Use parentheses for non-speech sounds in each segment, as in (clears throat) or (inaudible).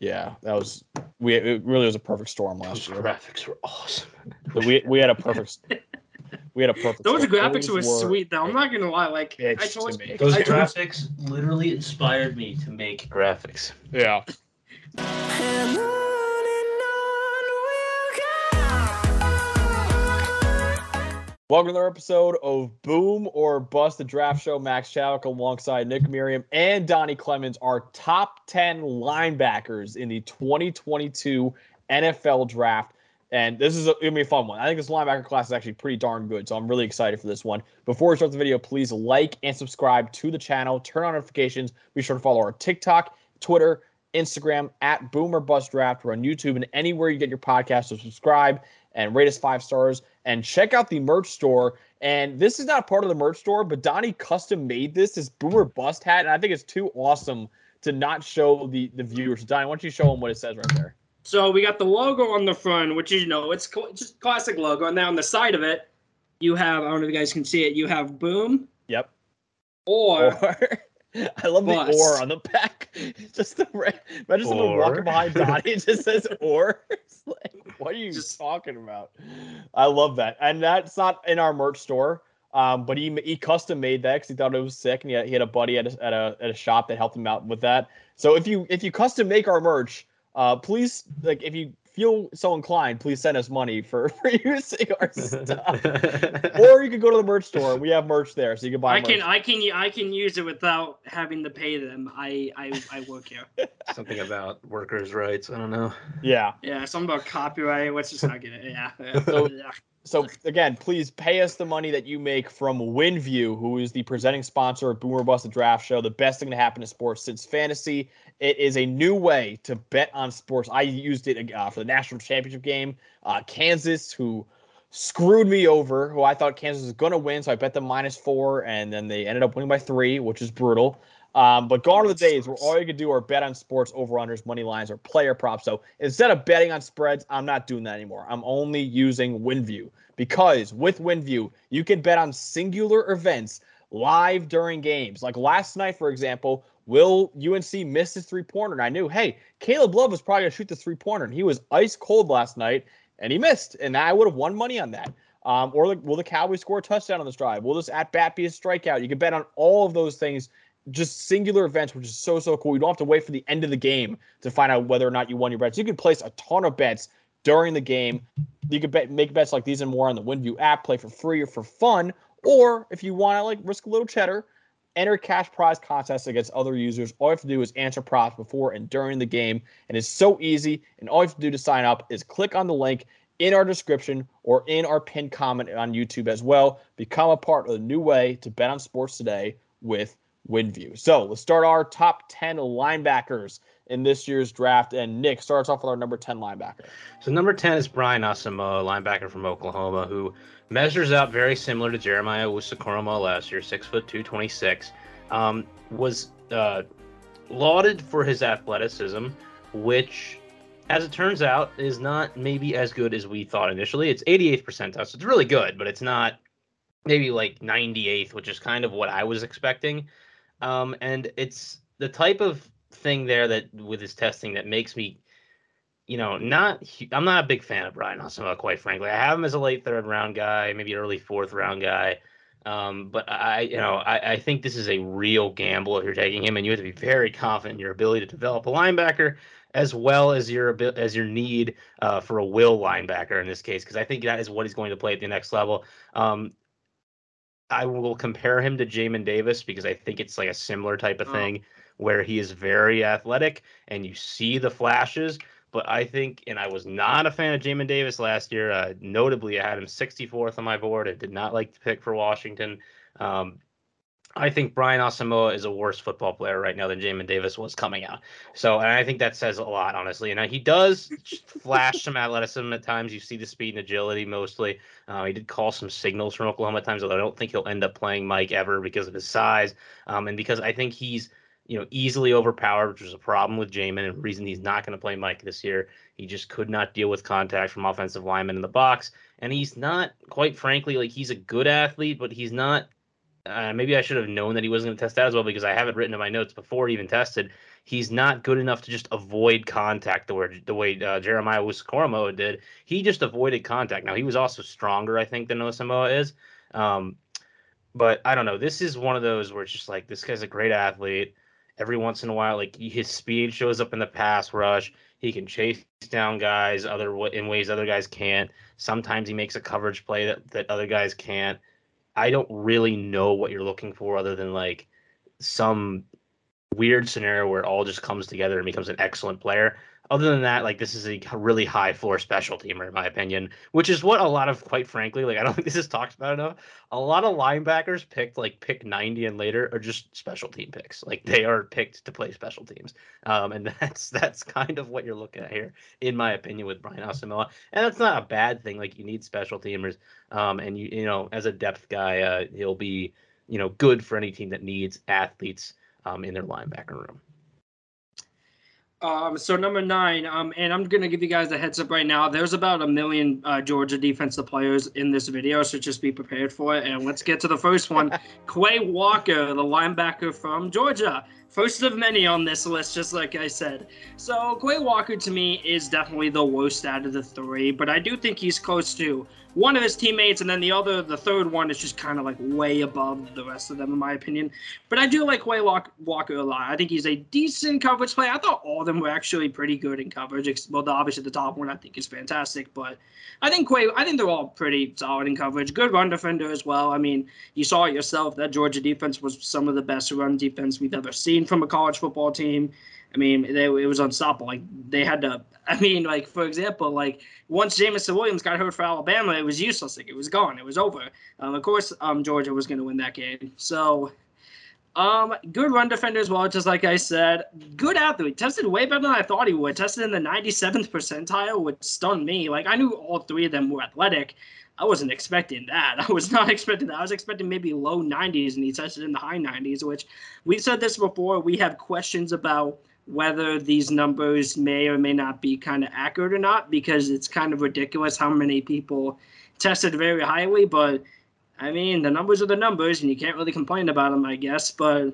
Yeah, that was we. It really was a perfect storm last Those year. graphics were awesome. We we had a perfect. We had a perfect. Those storm. graphics were Those sweet though. I'm not gonna lie. Like I bitch to told me. Those I told- graphics literally inspired me to make graphics. Yeah. (laughs) Welcome to another episode of Boom or Bust the Draft Show. Max Chadwick alongside Nick Miriam and Donnie Clemens, our top 10 linebackers in the 2022 NFL Draft. And this is gonna be a fun one. I think this linebacker class is actually pretty darn good, so I'm really excited for this one. Before we start the video, please like and subscribe to the channel. Turn on notifications. Be sure to follow our TikTok, Twitter, Instagram at Boom or Bust Draft. We're on YouTube and anywhere you get your podcast. So subscribe and rate us five stars and check out the merch store. And this is not part of the merch store, but Donnie custom made this this Boom or Bust hat, and I think it's too awesome to not show the the viewers. Donnie, why don't you show them what it says right there? So we got the logo on the front, which is you know it's cl- just classic logo, and then on the side of it, you have I don't know if you guys can see it. You have boom Yep. or Or (laughs) I love the Bust. or on the back. It's (laughs) just the red. Imagine someone Or. walking behind Donnie It just says (laughs) or. It's like, what are you Just- talking about? I love that, and that's not in our merch store. Um, but he he custom made that because he thought it was sick, and he had, he had a buddy at a, at a at a shop that helped him out with that. So if you if you custom make our merch, uh, please like if you feel so inclined, please send us money for (laughs) for using our (laughs) stuff. or you can go to the merch store. We have merch there, so you can buy. I can. I can I can use it without having to pay them. I I, I work here. (laughs) Something about workers' rights. I don't know. Yeah. Yeah, something about copyright. Let's just not get it. Yeah. yeah. So- yeah. So again, please pay us the money that you make from WinView, who is the presenting sponsor of Boom or Bust the Draft Show. The best thing to happen to sports since fantasy. It is a new way to bet on sports. I used it uh, for the national championship game. Uh, Kansas, who screwed me over, who I thought Kansas was going to win, so I bet them minus four, and then they ended up winning by three, which is brutal. Um, but gone are the days where all you could do are bet on sports over unders, money lines, or player props. So instead of betting on spreads, I'm not doing that anymore. I'm only using WinView because with WinView, you can bet on singular events live during games. Like last night, for example, will UNC miss his three pointer? And I knew, hey, Caleb Love was probably going to shoot the three pointer, and he was ice cold last night, and he missed. And I would have won money on that. Um, or like, will the Cowboys score a touchdown on this drive? Will this at bat be a strikeout? You can bet on all of those things just singular events, which is so so cool. You don't have to wait for the end of the game to find out whether or not you won your bets. You can place a ton of bets during the game. You can bet make bets like these and more on the WinView app. Play for free or for fun, or if you want to like risk a little cheddar, enter cash prize contests against other users. All you have to do is answer props before and during the game, and it's so easy. And all you have to do to sign up is click on the link in our description or in our pinned comment on YouTube as well. Become a part of the new way to bet on sports today with WinView. So let's start our top 10 linebackers in this year's draft. And Nick starts off with our number 10 linebacker. So number 10 is Brian Asamoah, linebacker from Oklahoma, who measures out very similar to Jeremiah Owusu-Koramoah last year, six foot two, 26. Um, was uh, lauded for his athleticism, which, as it turns out, is not maybe as good as we thought initially. It's 88th percentile, so it's really good, but it's not maybe like 98th, which is kind of what I was expecting. Um, and it's the type of thing there that with his testing that makes me you know, not I'm not a big fan of Brian Asamoah, quite frankly. I have him as a late third round guy, maybe early fourth round guy. Um, but I, you know, I, I think this is a real gamble if you're taking him, and you have to be very confident in your ability to develop a linebacker as well as your as your need uh, for a will linebacker in this case, because I think that is what he's going to play at the next level. Um, I will compare him to Jamin Davis because I think it's like a similar type of Oh. thing where he is very athletic and you see the flashes, but I think, and I was not a fan of Jamin Davis last year. Uh, notably, I had him 64th on my board. I did not like the pick for Washington. Um, I think Brian Asamoah is a worse football player right now than Jamin Davis was coming out. So, and I think that says a lot, honestly. And he does flash some athleticism at times. You see the speed and agility mostly. Uh, he did call some signals from Oklahoma at times, although I don't think he'll end up playing Mike ever because of his size um, and because I think he's you know, easily overpowered, which was a problem with Jamin and reason he's not going to play Mike this year. He just could not deal with contact from offensive linemen in the box. And he's not, quite frankly, like he's a good athlete, but he's not. Uh, maybe I should have known that he wasn't going to test that as well because I have it written in my notes before he even tested. he's not good enough to just avoid contact the way the way uh, Jeremiah Owusu-Koramoah did. He just avoided contact. Now he was also stronger, I think, than Asamoah is. Um, but I don't know. This is one of those where it's just like this guy's a great athlete. Every once in a while, like his speed shows up in the pass rush. He can chase down guys other in ways other guys can't. Sometimes he makes a coverage play that, that other guys can't. I don't really know what you're looking for other than like some weird scenario where it all just comes together and becomes an excellent player. Other than that, like this is a really high floor special teamer, in my opinion, which is what a lot of, quite frankly, like I don't (laughs) think this is talked about enough. A lot of linebackers picked like pick 90 and later are just special team picks. Like they are picked to play special teams. Um, and (laughs) that's that's kind of what you're looking at here, in my opinion, with Brian Asamoah. And that's not a bad thing. Like you need special teamers. Um, and you you know, as a depth guy, uh, he'll be, you know, good for any team that needs athletes um, in their linebacker room. Um, so number nine, um, and I'm gonna give you guys a heads up right now. There's about a million uh, Georgia defensive players in this video, so just be prepared for it. And let's get to the first one. (laughs) Quay Walker, the linebacker from Georgia, first of many on this list, just like I said. So Quay Walker to me is definitely the worst out of the three, but I do think he's close to one of his teammates, and then the other, the third one, is just kind of like way above the rest of them, in my opinion. But I do like Quay Walker a lot. I think he's a decent coverage player. I thought all of them were actually pretty good in coverage. Well, obviously the top one I think is fantastic, but I think Quay, I think they're all pretty solid in coverage. Good run defender as well. I mean, you saw it yourself. That Georgia defense was some of the best run defense we've ever seen from a college football team. I mean, they, it was unstoppable. Like they had to. (laughs) I mean, like for example, like once Jameson Williams got hurt for Alabama, it was useless. Like it was gone. It was over. Um, of course, um, Georgia was going to win that game. So, um, good run defender as well. Just like I said, good athlete. Tested way better than I thought he would. Tested in the 97th percentile, which stunned me. Like I knew all three of them were athletic. I wasn't expecting that. (laughs) I was not expecting that. I was expecting maybe low 90s, and he tested in the high 90s, which we've said this before. We have questions about whether these numbers may or may not be kind of accurate or not because it's kind of ridiculous how many people tested very highly. But I mean, the numbers are the numbers, and you can't really complain about them, I guess. But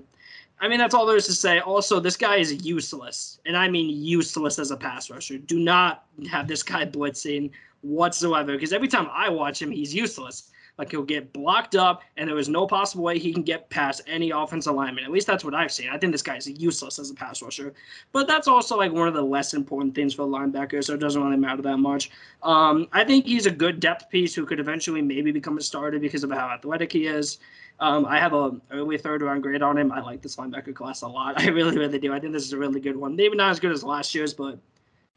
I mean, that's all there is to say. Also, this guy is useless, and I mean useless as a pass rusher. Do not have this guy blitzing whatsoever because every time I watch him, he's useless. Like he'll get blocked up, and there is no possible way he can get past any offensive lineman. At least that's what I've seen. I think this guy is useless as a pass rusher. But that's also like one of the less important things for a linebacker, so it doesn't really matter that much. Um, I think he's a good depth piece who could eventually maybe become a starter because of how athletic he is. Um, I have a early third round grade on him. I like this linebacker class a lot. (laughs) I really, really do. I think this is a really good one. Maybe not as good as last year's, but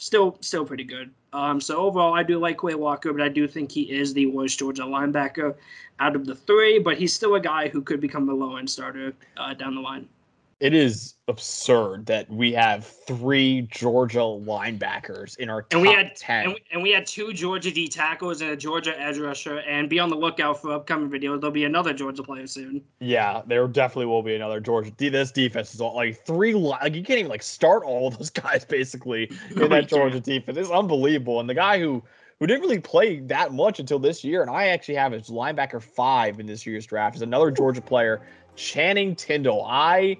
still, still pretty good. Um, so overall, I do like Quay Walker, but I do think he is the worst Georgia linebacker out of the three. But he's still a guy who could become a low end starter uh, down the line. It is absurd that we have three Georgia linebackers in our top And we had ten. and we, and we had two Georgia D tackles and a Georgia edge rusher. And be on the lookout for upcoming videos. There'll be another Georgia player soon. Yeah, there definitely will be another Georgia. D- This defense is all like three. Like you can't even like start all of those (laughs) guys basically in (laughs) that Georgia defense. It's unbelievable. And the guy who who didn't really play that much until this year, and I actually have his linebacker five in this year's draft, is another Georgia player, Channing Tindall. I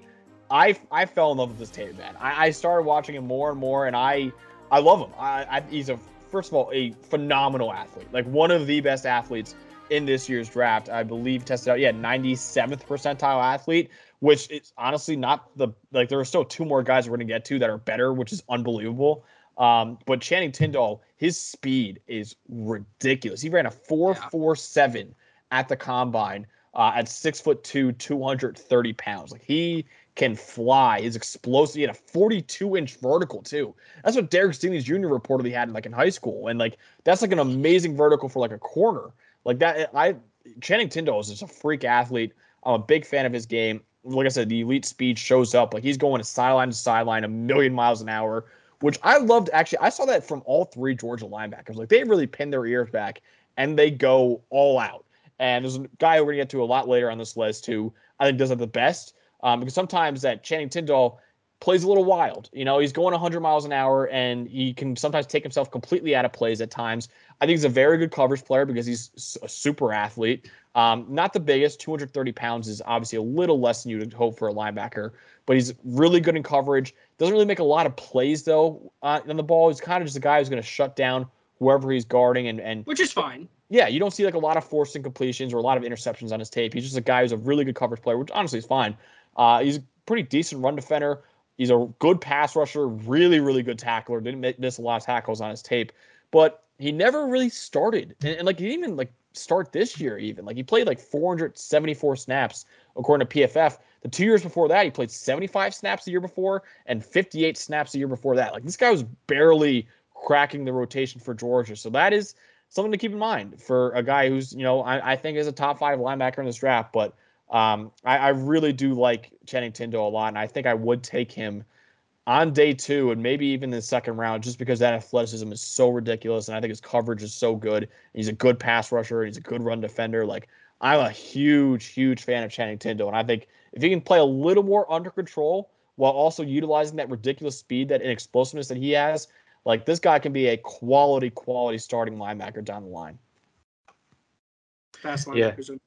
I I fell in love with this tape, man. I, I started watching him more and more, and I I love him. I, I he's a first of all a phenomenal athlete, like one of the best athletes in this year's draft. I believe tested out, yeah, 97th percentile athlete, which is honestly not the like there are still two more guys we're gonna get to that are better, which is unbelievable. Um, but Channing Tindall, his speed is ridiculous. He ran a 447 at the combine uh, at six foot two, 230 pounds. Like he can fly. He's explosive. He had a 42 inch vertical too. That's what Derek Stingley's Jr. reportedly had like in high school, and like that's like an amazing vertical for like a corner. Like that, I Channing Tindall is just a freak athlete. I'm a big fan of his game. Like I said, the elite speed shows up. Like he's going to sideline to sideline a million miles an hour, which I loved. Actually, I saw that from all three Georgia linebackers. Like they really pin their ears back and they go all out. And there's a guy we're gonna get to a lot later on this list who I think does it the best. Um, because sometimes that Channing Tindall plays a little wild. You know, he's going 100 miles an hour and he can sometimes take himself completely out of plays at times. I think he's a very good coverage player because he's a super athlete. Um, not the biggest, 230 pounds is obviously a little less than you'd hope for a linebacker, but he's really good in coverage. Doesn't really make a lot of plays though uh, on the ball. He's kind of just a guy who's going to shut down whoever he's guarding, and and which is fine. yeah, you don't see like a lot of forced incompletions or a lot of interceptions on his tape. He's just a guy who's a really good coverage player, which honestly is fine. Uh, he's a pretty decent run defender. He's a good pass rusher, really, really good tackler. Didn't miss a lot of tackles on his tape, but he never really started. And, and like he didn't even like start this year, even like he played like 474 snaps according to PFF. The two years before that, he played 75 snaps the year before and 58 snaps the year before that. Like this guy was barely cracking the rotation for Georgia. So that is something to keep in mind for a guy who's, you know, I, I think is a top five linebacker in this draft. But um, I, I really do like Channing Tindall a lot, and I think I would take him on day two and maybe even the second round just because that athleticism is so ridiculous and I think his coverage is so good. He's a good pass rusher and he's a good run defender. Like I'm a huge, huge fan of Channing Tindall, and I think if he can play a little more under control while also utilizing that ridiculous speed, that explosiveness that he has, like this guy can be a quality, quality starting linebacker down the line. Fast Yeah. linebackers. are-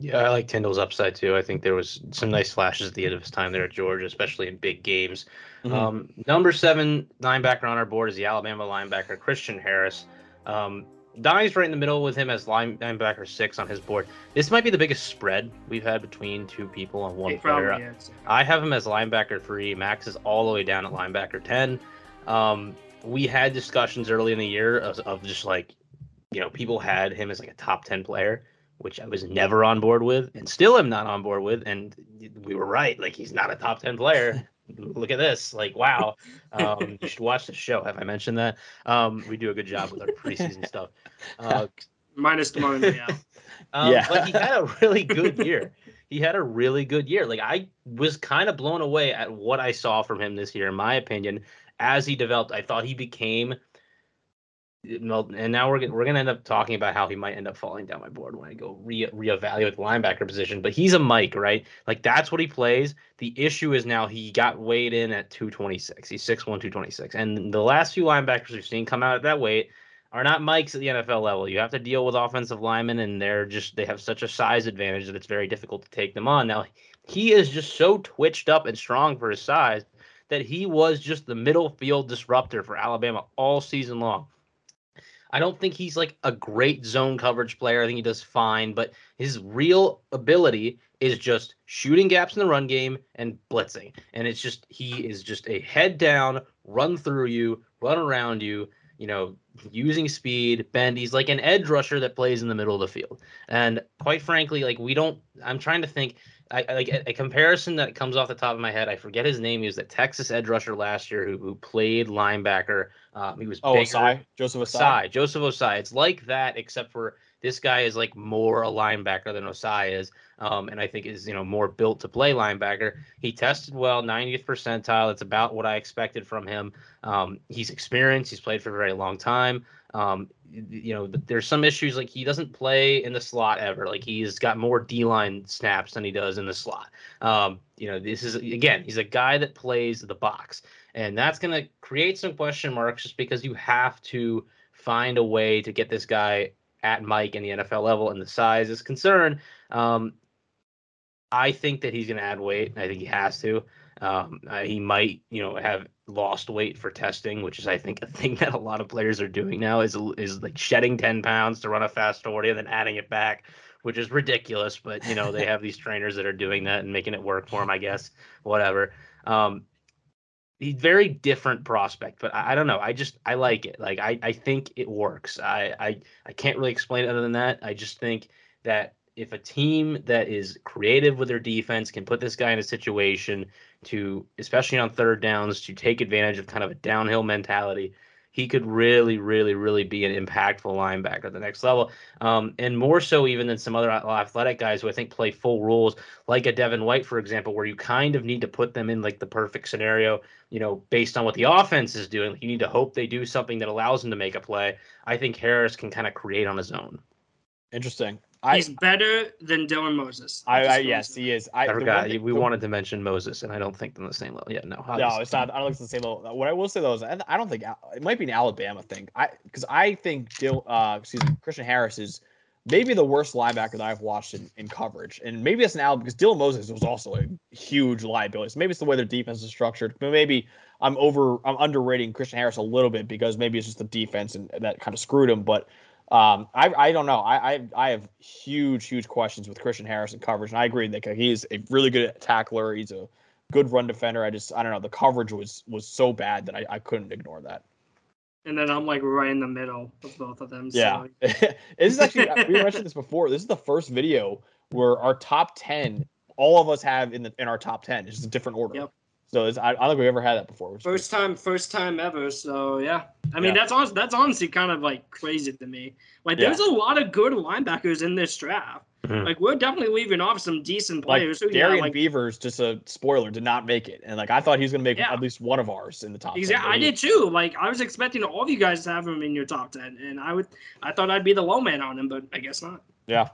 Yeah, I like Tindall's upside too. I think there was some nice flashes at the end of his time there at Georgia, especially in big games. Mhm. Um, number seven linebacker on our board is the Alabama linebacker Christian Harris. Um, Donnie's right in the middle with him as line, linebacker six on his board. This might be the biggest spread we've had between two people on one It player. I have him as linebacker three. Max is all the way down at linebacker ten. Um, we had discussions early in the year of, of just like, you know, people had him as like a top ten player, which I was never on board with, and still am not on board with. And we were right. Like he's not a top ten player. (laughs) Look at this. Like wow. Um, you should watch the show. Have I mentioned that? Um, we do a good job with our preseason (laughs) stuff. (laughs) Uh, Minus the moment, yeah. um, Yeah. But he had a really good year. He had a really good year. Like I was kind of blown away at what I saw from him this year, in my opinion. As he developed, I thought he became. And now we're gonna, we're gonna end up talking about how he might end up falling down my board when I go re reevaluate the linebacker position. But he's a Mike, right? Like that's what he plays. The issue is now he got weighed in at 226. He's 6'1", 226. And the last few linebackers we've seen come out at that weight are not Mikes at the NFL level. You have to deal with offensive linemen, and they're just they have such a size advantage that it's very difficult to take them on. Now he is just so twitched up and strong for his size that he was just the middle field disruptor for Alabama all season long. I don't think he's like a great zone coverage player. I think he does fine, but his real ability is just shooting gaps in the run game and blitzing. And it's just he is just a head down, run through you, run around you, you know, using speed, bend. He's like an edge rusher that plays in the middle of the field. And quite frankly, like we don't I'm trying to think I, like a, a comparison that comes off the top of my head. I forget his name. He was the Texas edge rusher last year who, who played linebacker. Um, he was Oh, bigger. Ossai, Joseph Ossai. Ossai, Joseph Ossai. It's like that, except for this guy is like more a linebacker than Ossai is, um, and I think is you know more built to play linebacker. He tested well, 90th percentile. That's about what I expected from him. Um, he's experienced. He's played for a very long time. Um, you know, there's some issues like he doesn't play in the slot ever. Like he's got more D line snaps than he does in the slot. Um, you know, this is again, he's a guy that plays the box, and that's going to create some question marks just because you have to find a way to get this guy at Mike in the NFL level, and the size is concerned. Um, I think that he's going to add weight. I think he has to. Um, uh, he might, you know, have lost weight for testing, which is, I think, a thing that a lot of players are doing now. Is is like shedding ten pounds to run a fast forty and then adding it back, which is ridiculous. But you know, they (laughs) have these trainers that are doing that and making it work for them. I guess, whatever. Um, he's very different prospect, but I, I don't know. I just I like it. Like I I think it works. I I I can't really explain it other than that. I just think that if a team that is creative with their defense can put this guy in a situation to, especially on third downs, to take advantage of kind of a downhill mentality, he could really, really, really be an impactful linebacker at the next level. Um, and more so even than some other athletic guys who I think play full rules, like a Devin White, for example, where you kind of need to put them in like the perfect scenario, you know, based on what the offense is doing. You need to hope they do something that allows them to make a play. I think Harris can kind of create on his own. Interesting. I, He's better than Dylan Moses. I, Just I yes, he is. I I forgot. thing- we the- wanted to mention Moses, and I don't think they're on the same level. Yeah, no. No, obviously. it's not. I don't think it's the same level. What I will say though is, I I don't think it might be an Alabama thing. I because I think Dil, uh, excuse me, Christian Harris is maybe the worst linebacker that I've watched in, in coverage. And maybe it's Alabama because Dylan Moses was also a huge liability. So maybe it's the way their defense is structured. But maybe I'm over I'm underrating Christian Harris a little bit because maybe it's just the defense and that kind of screwed him. But um, I, I don't know. I, I I have huge huge questions with Christian Harris in coverage, and I agree that he's a really good tackler. He's a good run defender. I just I don't know. The coverage was was so bad that I, I couldn't ignore that. And then I'm like right in the middle of both of them. Yeah, So (laughs) this is actually we mentioned this before. This is the first video where our top ten, all of us have in the in our top ten. It's just a different order. Yep. So it's, I, I don't think we've ever had that before. which is first time, first time ever. So yeah, I mean Yeah. that's honest, that's honestly kind of like crazy to me. Like Yeah. there's a lot of good linebackers in this draft. Mhm. Like we're definitely leaving off some decent like players. who, yeah, Darrian like Beavers, just a spoiler, did not make it, and like I thought he was going to make Yeah. at least one of ours in the top. Exactly, but I did too. Like I was expecting all of you guys to have him in your top ten, and I would, I thought I'd be the low man on him, but I guess not. Yeah.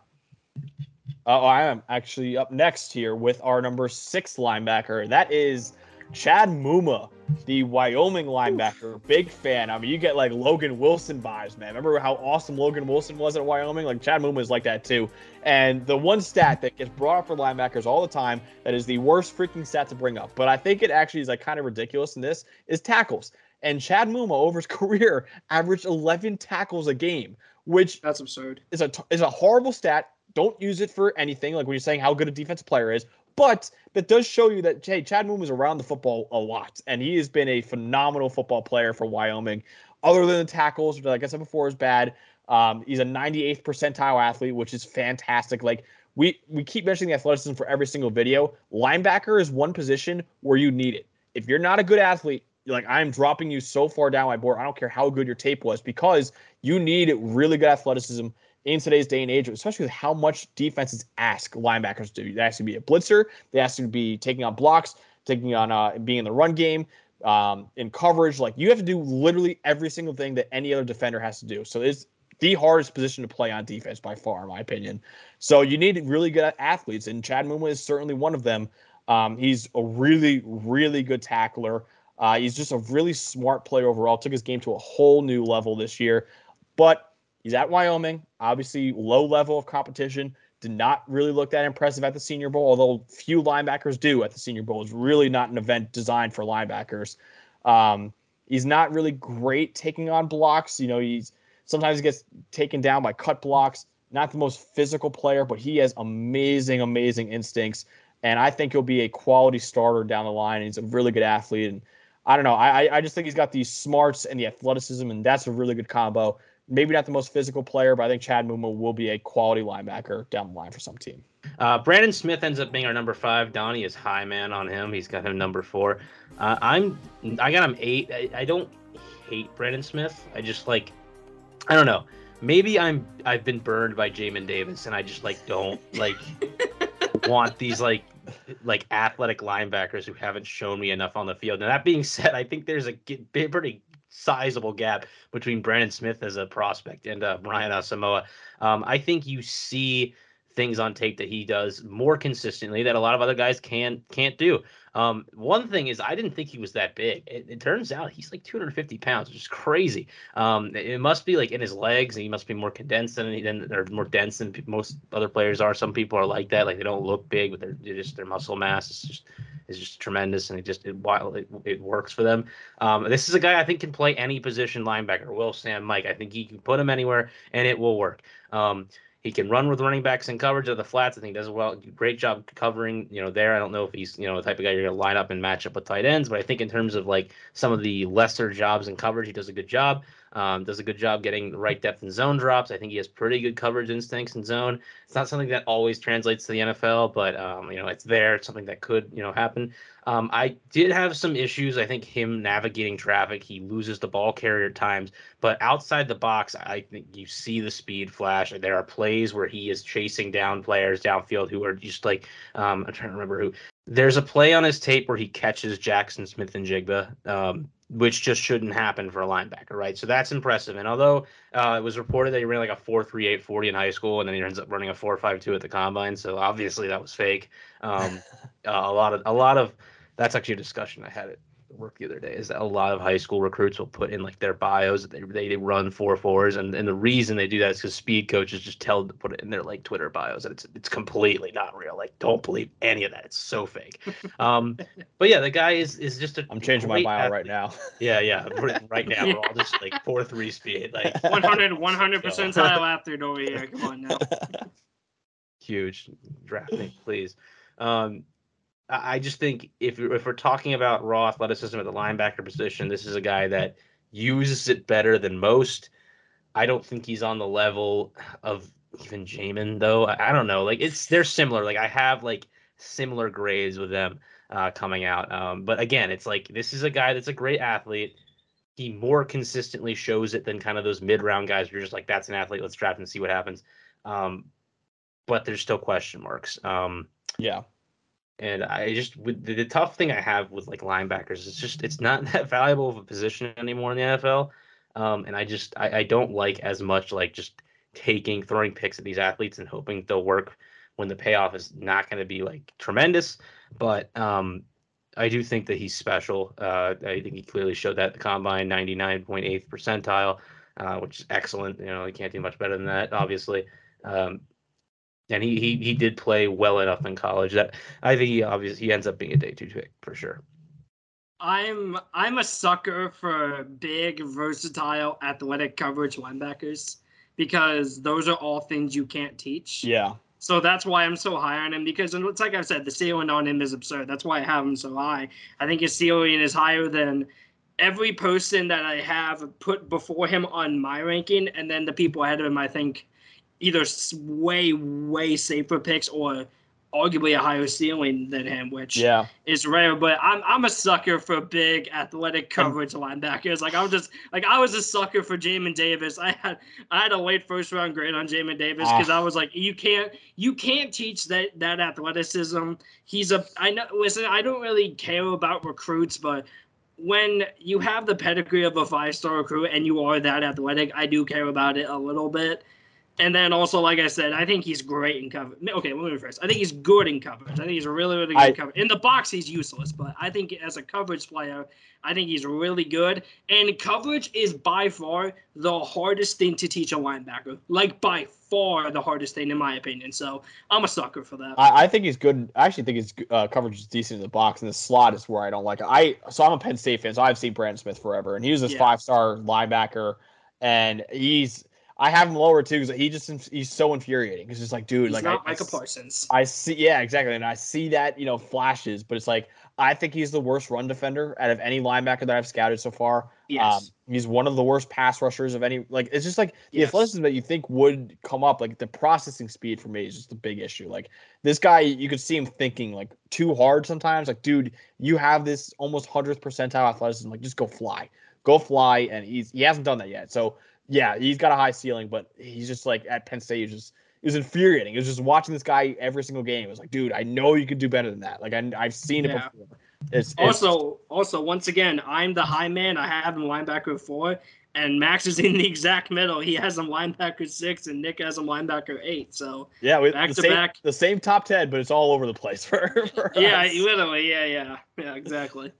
Oh, I am actually up next here with our number six linebacker. That is Chad Muma, the Wyoming linebacker. Big fan. I mean, you get like Logan Wilson vibes, man. Remember how awesome Logan Wilson was at Wyoming? Like Chad Muma is like that too. And the one stat that gets brought up for linebackers all the time, that is the worst freaking stat to bring up, but I think it actually is like kind of ridiculous in this, is tackles. And Chad Muma over his (laughs) career averaged 11 tackles a game, which That's absurd. is a is a horrible stat. Don't use it for anything, like when you're saying how good a defensive player is. But that does show you that hey, Chad Muma was around the football a lot, and he has been a phenomenal football player for Wyoming. Other than the tackles, which like I said before, is bad. Um, he's a 98th percentile athlete, which is fantastic. Like we we keep mentioning the athleticism for every single video. Linebacker is one position where you need it. If you're not a good athlete, like I'm dropping you so far down my board. I don't care how good your tape was because you need really good athleticism in today's day and age, especially with how much defenses ask linebackers to do. They ask to be a blitzer. They ask to be taking on blocks, taking on uh, being in the run game, um, in coverage. Like you have to do literally every single thing that any other defender has to do. So it's the hardest position to play on defense by far, in my opinion. So you need really good athletes, and Chad Muma is certainly one of them. Um, he's a really, really good tackler. Uh, he's just a really smart player overall. Took his game to a whole new level this year. But he's at Wyoming, obviously low level of competition. Did not really look that impressive at the Senior Bowl, although few linebackers do at the Senior Bowl. It's really not an event designed for linebackers. Um, he's not really great taking on blocks. You know, he's sometimes he gets taken down by cut blocks. Not the most physical player, but he has amazing, amazing instincts. And I think he'll be a quality starter down the line. He's a really good athlete. And I don't know. I I just think he's got the smarts and the athleticism, and that's a really good combo. Maybe not the most physical player, but I think Chad Muma will be a quality linebacker down the line for some team. Uh, Brandon Smith ends up being our number five. Donnie is high man on him. He's got him number four. Uh, I'm I got him eight. I, I don't hate Brandon Smith. I just like I don't know. Maybe I'm I've been burned by Jamin Davis and I just like don't like (laughs) want these like like athletic linebackers who haven't shown me enough on the field. Now that being said, I think there's a pretty sizable gap between Brandon Smith as a prospect and uh, Brian Asamoah. Um, I think you see things on tape that he does more consistently that a lot of other guys can can't do. Um, one thing is I didn't think he was that big. It, it turns out he's like 250 pounds, which is crazy. Um, it, it must be like in his legs, and he must be more condensed than than or more dense than most other players are. Some people are like that, like they don't look big, but they're, they're just their muscle mass is just is just tremendous, and it just it, while it, it works for them. Um, this is a guy I think can play any position linebacker. Will Sam Mike, I think he can put him anywhere, and it will work. Um, he can run with running backs in coverage of the flats. I think he does well, great job covering, you know, there. I don't know if he's, you know, the type of guy you're gonna line up and match up with tight ends, but I think in terms of like some of the lesser jobs in coverage, he does a good job. Um, does a good job getting right depth in zone drops. I think he has pretty good coverage instincts in zone. It's not something that always translates to the NFL, but um, you know, it's there. It's something that could, you know, happen. Um, I did have some issues. I think him navigating traffic, he loses the ball carrier times, but outside the box, I think you see the speed flash. There are plays where he is chasing down players downfield who are just like, um, I'm trying to remember who. There's a play on his tape where he catches Jaxon Smith-Njigba, um, which just shouldn't happen for a linebacker, right? So that's impressive. And although uh, it was reported that he ran like a 4.38 40 in high school, and then he ends up running a 4.52 at the combine, so obviously that was fake. Um, uh, (laughs) a lot of a lot of that's actually a discussion I had it work the other day is that a lot of high school recruits will put in like their bios that they they, they run four fours, and and the reason they do that is because speed coaches just tell them to put it in their like Twitter bios, and it's it's completely not real. Like, don't believe any of that. It's so fake. Um, (laughs) but yeah, the guy is is just a. I'm changing my great bio right now. (laughs) Yeah, yeah. Right right now, we're all just like four three speed, like (laughs) 100 100 percentile athlete over here. Come on now. huge draft me, please. Um, I just think if if we're talking about raw athleticism at the linebacker position, this is a guy that uses it better than most. I don't think he's on the level of even Jamin though. I, I don't know. Like it's they're similar. Like I have like similar grades with them uh, coming out. Um, but again, it's like this is a guy that's a great athlete. He more consistently shows it than kind of those mid round guys. Where you're just like, that's an athlete. Let's draft and see what happens. Um, but there's still question marks. Um, yeah. And I just with the, the tough thing I have with like linebackers is just it's not (laughs) that valuable of a position anymore in the NFL. Um, and I just I, I don't like as much like just taking throwing picks at these athletes and hoping they'll work when the payoff is not going to be like tremendous. But um, I do think that he's special. Uh, I think he clearly showed that at the combine, 99.8th percentile, uh, which is excellent. You know, he can't do much better than that, obviously. Um, and he, he he did play well enough in college that I think he obviously he ends up being a day two pick for sure. I'm I'm a sucker for big, versatile, athletic coverage linebackers because those are all things you can't teach. Yeah. So that's why I'm so high on him because and it's like I've said, the ceiling on him is absurd. That's why I have him so high. I think his ceiling is higher than every person that I have put before him on my ranking, and then the people ahead of him, I think, either way, way safer picks or arguably a higher ceiling than him, which Yeah. is rare. But I'm I'm a sucker for big athletic coverage linebackers. Like I'm just like I was a sucker for Jamin Davis. I had I had a late first round grade on Jamin Davis ah. because I was like, you can't you can't teach that that athleticism. He's a I know listen, I don't really care about recruits, but when you have the pedigree of a five star recruit and you are that athletic, I do care about it a little bit. And then also, like I said, I think he's great in coverage. Okay, let me rephrase. I think he's good in coverage. I think he's really, really good I- in coverage. In the box, he's useless, but I think as a coverage player, I think he's really good. And coverage is by far the hardest thing to teach a linebacker. Like by far the hardest thing, in my opinion. So I'm a sucker for that. I, I think he's good. I actually think his uh, coverage is decent in the box, and the slot is where I don't like it. I so I'm a Penn State fan, so I've seen Brandon Smith forever, and he was this Yeah. five star linebacker, and he's I have him lower too because he just he's so infuriating. It's just like, dude, he's like not I, Micah I, Parsons. I see, yeah, exactly, and I see that you know flashes, but it's like I think he's the worst run defender out of any linebacker that I've scouted so far. Yes. Um, he's one of the worst pass rushers of any. Like it's just like the Yes. athleticism that you think would come up. Like the processing speed for me is just a big issue. Like this guy, you could see him thinking like too hard sometimes. Like, dude, you have this almost hundredth percentile athleticism. Like, just go fly, go fly, and he's he hasn't done that yet. So yeah, he's got a high ceiling, but he's just like at Penn State, he's just it was infuriating. It was just watching this guy every single game. It was like, dude, I know you could do better than that. Like I, I've seen it before. It's, it's Also, also, once again, I'm the high man. I have him linebacker four, and Max is in the exact middle. He has him linebacker six, and Nick has him linebacker eight. So yeah, with back the to same, back. the same top ten, but it's all over the place (laughs) for. for yeah, us. literally, yeah, yeah, yeah, exactly.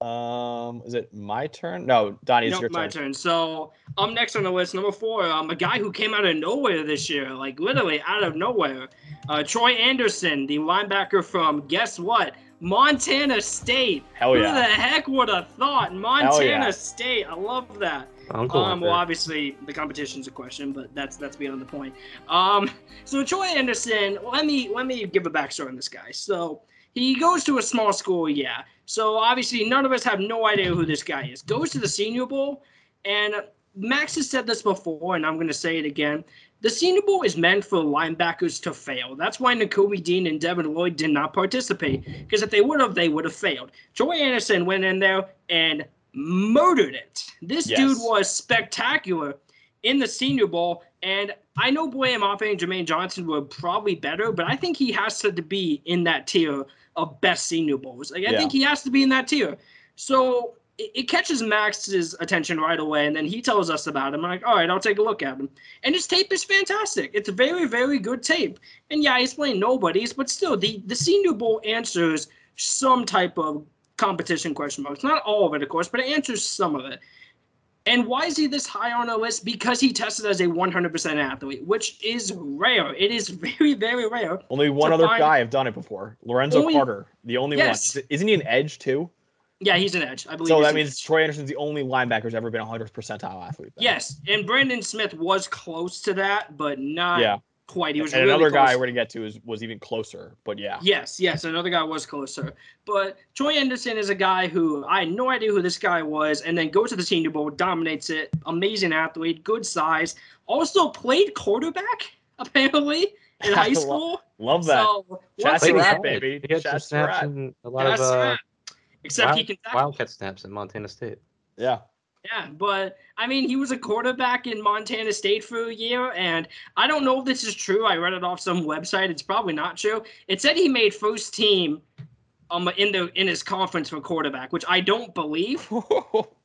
Um, is it my turn? No, Donnie, it's Nope, your my turn. turn. So I'm next on the list. Number four, um, a guy who came out of nowhere this year, like literally out of nowhere. Uh, Troy Anderson, the linebacker from guess what? Montana State. Hell yeah. Who the heck would have thought? Montana State. I love that. Uncle. Um, well, obviously the competition's a question, but that's that's beyond the point. Um, so Troy Anderson, let me let me give a backstory on this guy. So he goes to a small school, yeah. So obviously none of us have no idea who this guy is. Goes to the Senior Bowl, and Max has said this before, and I'm going to say it again. The Senior Bowl is meant for linebackers to fail. That's why Nakobe Dean and Devin Lloyd did not participate, because if they would have, they would have failed. Troy Anderson went in there and murdered it. This Yes. dude was spectacular in the Senior Bowl, and I know Boye Mafe and Jermaine Johnson were probably better, but I think he has to be in that tier of best Senior Bowls. Like I Yeah. think he has to be in that tier. So it, it catches Max's attention right away, and then he tells us about him. I'm like, all right, I'll take a look at him. And his tape is fantastic. It's very, very good tape. And yeah, he's playing nobodies, but still, the the Senior Bowl answers some type of competition question marks. Not all of it, of course, but it answers some of it. And why is he this high on our list? Because he tested as a 100% athlete, which is rare. It is (laughs) very, very rare. Only one other find- guy have done it before. Lorenzo Only- Carter, the only Yes. one. Isn't he an edge too? Yeah, he's an edge. I believe. So that an means edge. Troy Anderson's the only linebacker who's ever been a 100 percentile athlete. then. Yes, and Brandon Smith was close to that, but not Yeah. Quite. He was and really another close. guy we're gonna get to is was even closer. But yeah. Yes, yes, another guy was closer. But Troy Anderson is a guy who I had no idea who this guy was, and then goes to the Senior Bowl, dominates it, amazing athlete, good size, also played quarterback (laughs) apparently in high (laughs) school. Love that. So Chad what's that? college. baby. He had some snaps and a lot That's of uh, right. Except he can tackle. wildcat snaps in Montana State. yeah. Yeah, but I mean, he was a quarterback in Montana State for a year, and I don't know if this is true. I read it off some website. It's probably not true. It said he made first team um in the in his conference for quarterback, which I don't believe. (laughs)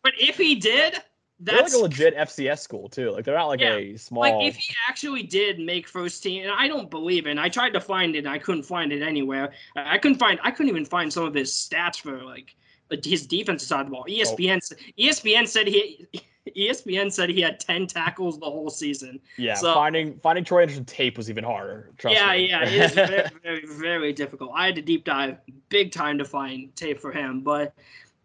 But if he did, they're like that's a legit FCS school too. Like they're not like Yeah. a small. like if he actually did make first team, and I don't believe it. And I tried to find it, and I couldn't find it anywhere. I couldn't find. I couldn't even find some of his stats for like Uh, his defensive side of the ball. Oh. ESPN s- ESPN said he (laughs) ESPN said he had ten tackles the whole season. yeah, so- finding finding Troy Anderson tape was even harder. Trust yeah, me. yeah, it is very, (laughs) very, very difficult. I had to deep dive big time to find tape for him, but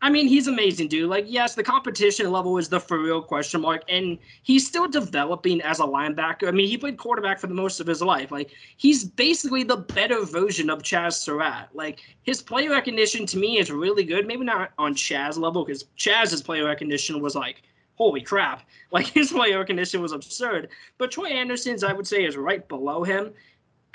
I mean, he's amazing, dude. Like, yes, the competition level is the for real question mark, and he's still developing as a linebacker. I mean, he played quarterback for the most of his life. Like, he's basically the better version of Chaz Surratt. Like, his play recognition to me is really good. Maybe not on Chaz level, because Chaz's play recognition was like, holy crap. (laughs) Like, his play recognition was absurd. But Troy Anderson's, I would say, is right below him.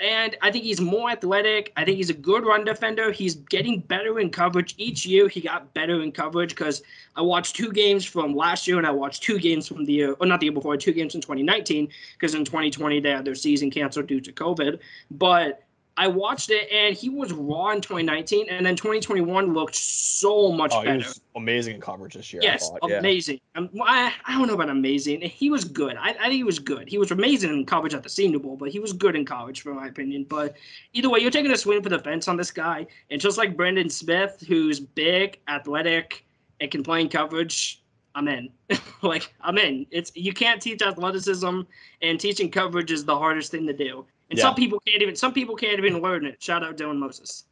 And I think he's more athletic. I think he's a good run defender. He's getting better in coverage each year. He got better in coverage because I watched two games from last year and I watched two games from the year, or not the year before, two games in 2019 because in 2020 they had their season canceled due to COVID. But I watched it and he was raw in 2019, and then 2021 looked so much Oh, better. amazing in coverage this year. I Yes. Yeah. amazing. Um, I, I don't know about amazing. He was good. I, I think he was good. He was amazing in coverage at the Senior Bowl, but he was good in college, for my opinion. But either way, you're taking a swing for the fence on this guy. And just like Brendan Smith, who's big, athletic, and can play in coverage, I'm in. (laughs) like I'm in. It's you can't teach athleticism, and teaching coverage is the hardest thing to do. And Yeah. some people can't even. Some people can't even learn it. Shout out Dylan Moses.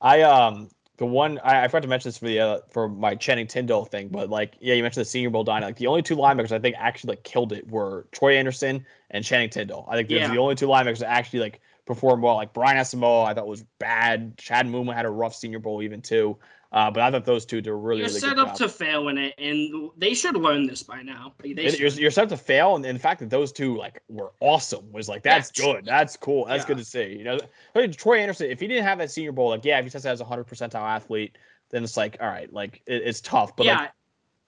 I um the one I, I forgot to mention this for the uh, for my Channing Tindall thing, but like yeah, you mentioned the Senior Bowl. Like the only two linebackers I think actually like killed it were Troy Anderson and Channing Tindall. I think those Yeah. are the only two linebackers that actually like performed well. Like Brian Asamoah, I thought was bad. Chad Muma had a rough Senior Bowl even too. Uh, but I thought those two did a really You're really set up job. to fail in it, and they should learn this by now. Like, they you're, you're set up to fail, and, and the fact that those two like were awesome was like that's Yeah. good, that's cool, that's Yeah. good to see. You know, I mean, Troy Anderson, if he didn't have that Senior Bowl, like yeah, if he says as a hundred percentile athlete, then it's like all right, like it, it's tough. But yeah, like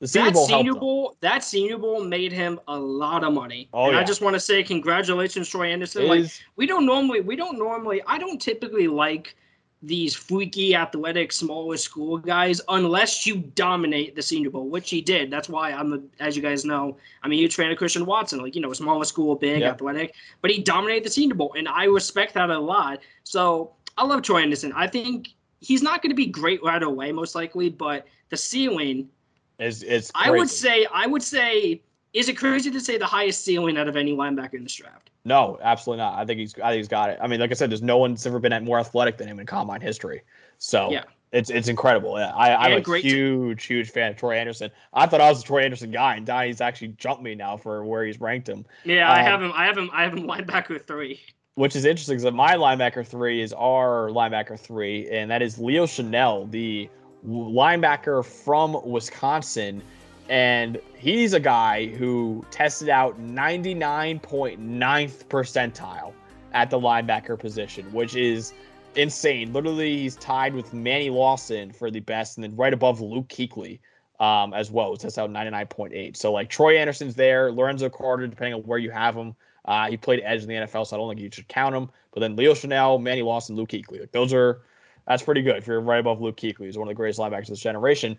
the Senior that Bowl. Senior bowl that senior bowl made him a lot of money. Oh, and I just want to say congratulations, Troy Anderson. It like is- we don't normally, we don't normally, I don't typically like these freaky, athletic, smaller school guys unless you dominate the Senior Bowl, which he did. That's why I'm, a, as you guys know, I'm a huge fan of Christian Watson. Like you know, smaller school, big, Yep. athletic, but he dominated the Senior Bowl, and I respect that a lot. So I love Troy Anderson. I think he's not going to be great right away, most likely, but the ceiling is it's I would say, I would say, is it crazy to say the highest ceiling out of any linebacker in this draft? No, absolutely not. I think he's I think he's got it. I mean, like I said, there's no one's ever been more athletic than him in combine history. So Yeah. It's it's incredible. Yeah, I, I'm And a huge, huge fan of Troy Anderson. I thought I was a Troy Anderson guy, and Donnie's actually jumped me now for where he's ranked him. Yeah, I Um, have him. I have him. I have him (laughs) linebacker three. which is interesting because my linebacker three is our linebacker three, and that is Leo Chenal, the linebacker from Wisconsin. And he's a guy who tested out 99.9th percentile at the linebacker position, which is insane. Literally, he's tied with Manny Lawson for the best, and then right above Luke Kuechly um, as well. Tests out 99.8. So, like, Troy Anderson's there, Lorenzo Carter, depending on where you have him. Uh, he played edge in the NFL, so I don't think you should count him. But then Leo Chenal, Manny Lawson, Luke Kuechly. Like, those are, that's pretty good if you're right above Luke Kuechly. He's one of the greatest linebackers of this generation.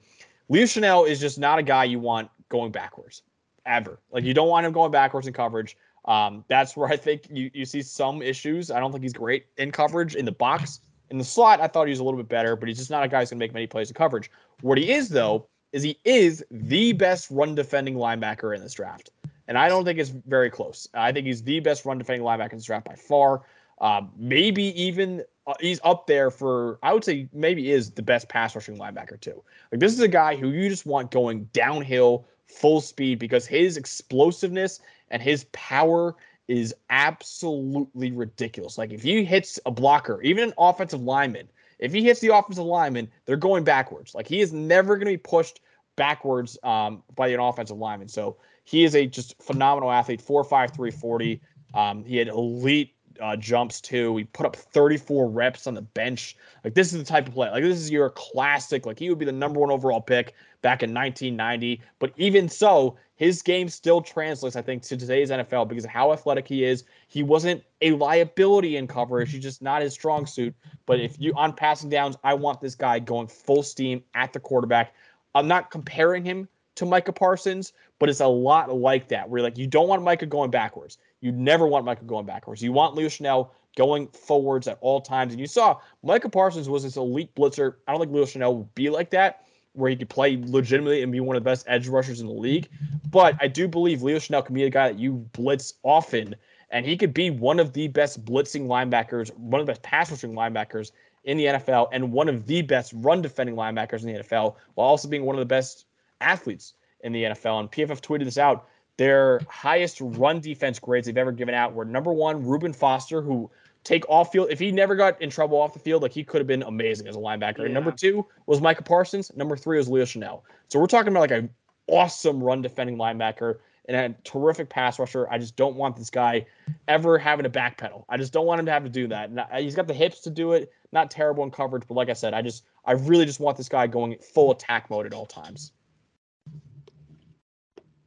Leo Chenal is just not a guy you want going backwards, ever. Like, you don't want him going backwards in coverage. Um, that's where I think you, you see some issues. I don't think he's great in coverage in the box. In the slot, I thought he was a little bit better, but he's just not a guy who's going to make many plays in coverage. What he is, though, is he is the best run defending linebacker in this draft. And I don't think it's very close. I think he's the best run defending linebacker in this draft by far. Um, maybe even he's up there for, I would say, maybe is the best pass rushing linebacker, too. Like, this is a guy who you just want going downhill full speed because his explosiveness and his power is absolutely ridiculous. Like if he hits a blocker, even an offensive lineman, if he hits the offensive lineman, they're going backwards. Like he is never going to be pushed backwards um, by an offensive lineman. So he is a just phenomenal athlete. Four five three forty. Um, he had elite uh, jumps too. He put up 34 reps on the bench. Like this is the type of play. Like this is your classic. Like he would be the number one overall pick back in 1990. But even so, his game still translates, I think, to today's NFL because of how athletic he is. He wasn't a liability in coverage. He's just not his strong suit. But if you on passing downs, I want this guy going full steam at the quarterback. I'm not comparing him to Micah Parsons, but it's a lot like that. Where like you don't want Micah going backwards. You never want Micah going backwards. You want Leo Chenal going forwards at all times. And you saw Micah Parsons was this elite blitzer. I don't think Leo Chenal will be like that, where he could play legitimately and be one of the best edge rushers in the league. But I do believe Leo Chenal can be a guy that you blitz often, and he could be one of the best blitzing linebackers, one of the best pass rushing linebackers in the NFL, and one of the best run defending linebackers in the NFL, while also being one of the best athletes in the NFL. And PFF tweeted this out. Their highest run defense grades they've ever given out were number one, Reuben Foster, who take off field. If he never got in trouble off the field, like he could have been amazing as a linebacker. And number two was Micah Parsons. Number three was Leo Chenal. So we're talking about like an awesome run defending linebacker and a terrific pass rusher. I just don't want this guy ever having to backpedal. I just don't want him to have to do that. And he's got the hips to do it. Not terrible in coverage, but like I said, I just I really just want this guy going full attack mode at all times.